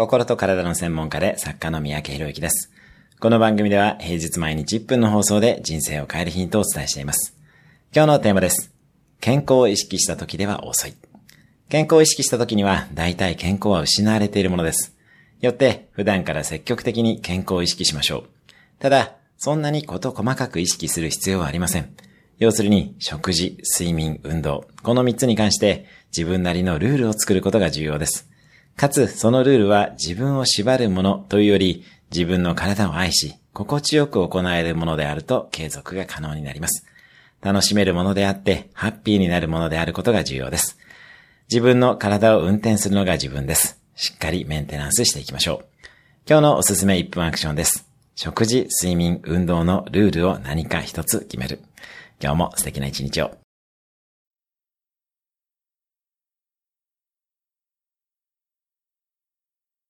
心と体の専門家で作家の三宅博之です。この番組では平日毎日1分の放送で人生を変えるヒントをお伝えしています。今日のテーマです。健康を意識した時では遅い。健康を意識した時には大体健康は失われているものです。よって普段から積極的に健康を意識しましょう。ただ、そんなにこと細かく意識する必要はありません。要するに、食事、睡眠、運動、この3つに関して自分なりのルールを作ることが重要です。かつ、そのルールは自分を縛るものというより、自分の体を愛し、心地よく行えるものであると継続が可能になります。楽しめるものであって、ハッピーになるものであることが重要です。自分の体を運転するのが自分です。しっかりメンテナンスしていきましょう。今日のおすすめ1分アクションです。食事、睡眠、運動のルールを何か一つ決める。今日も素敵な一日を。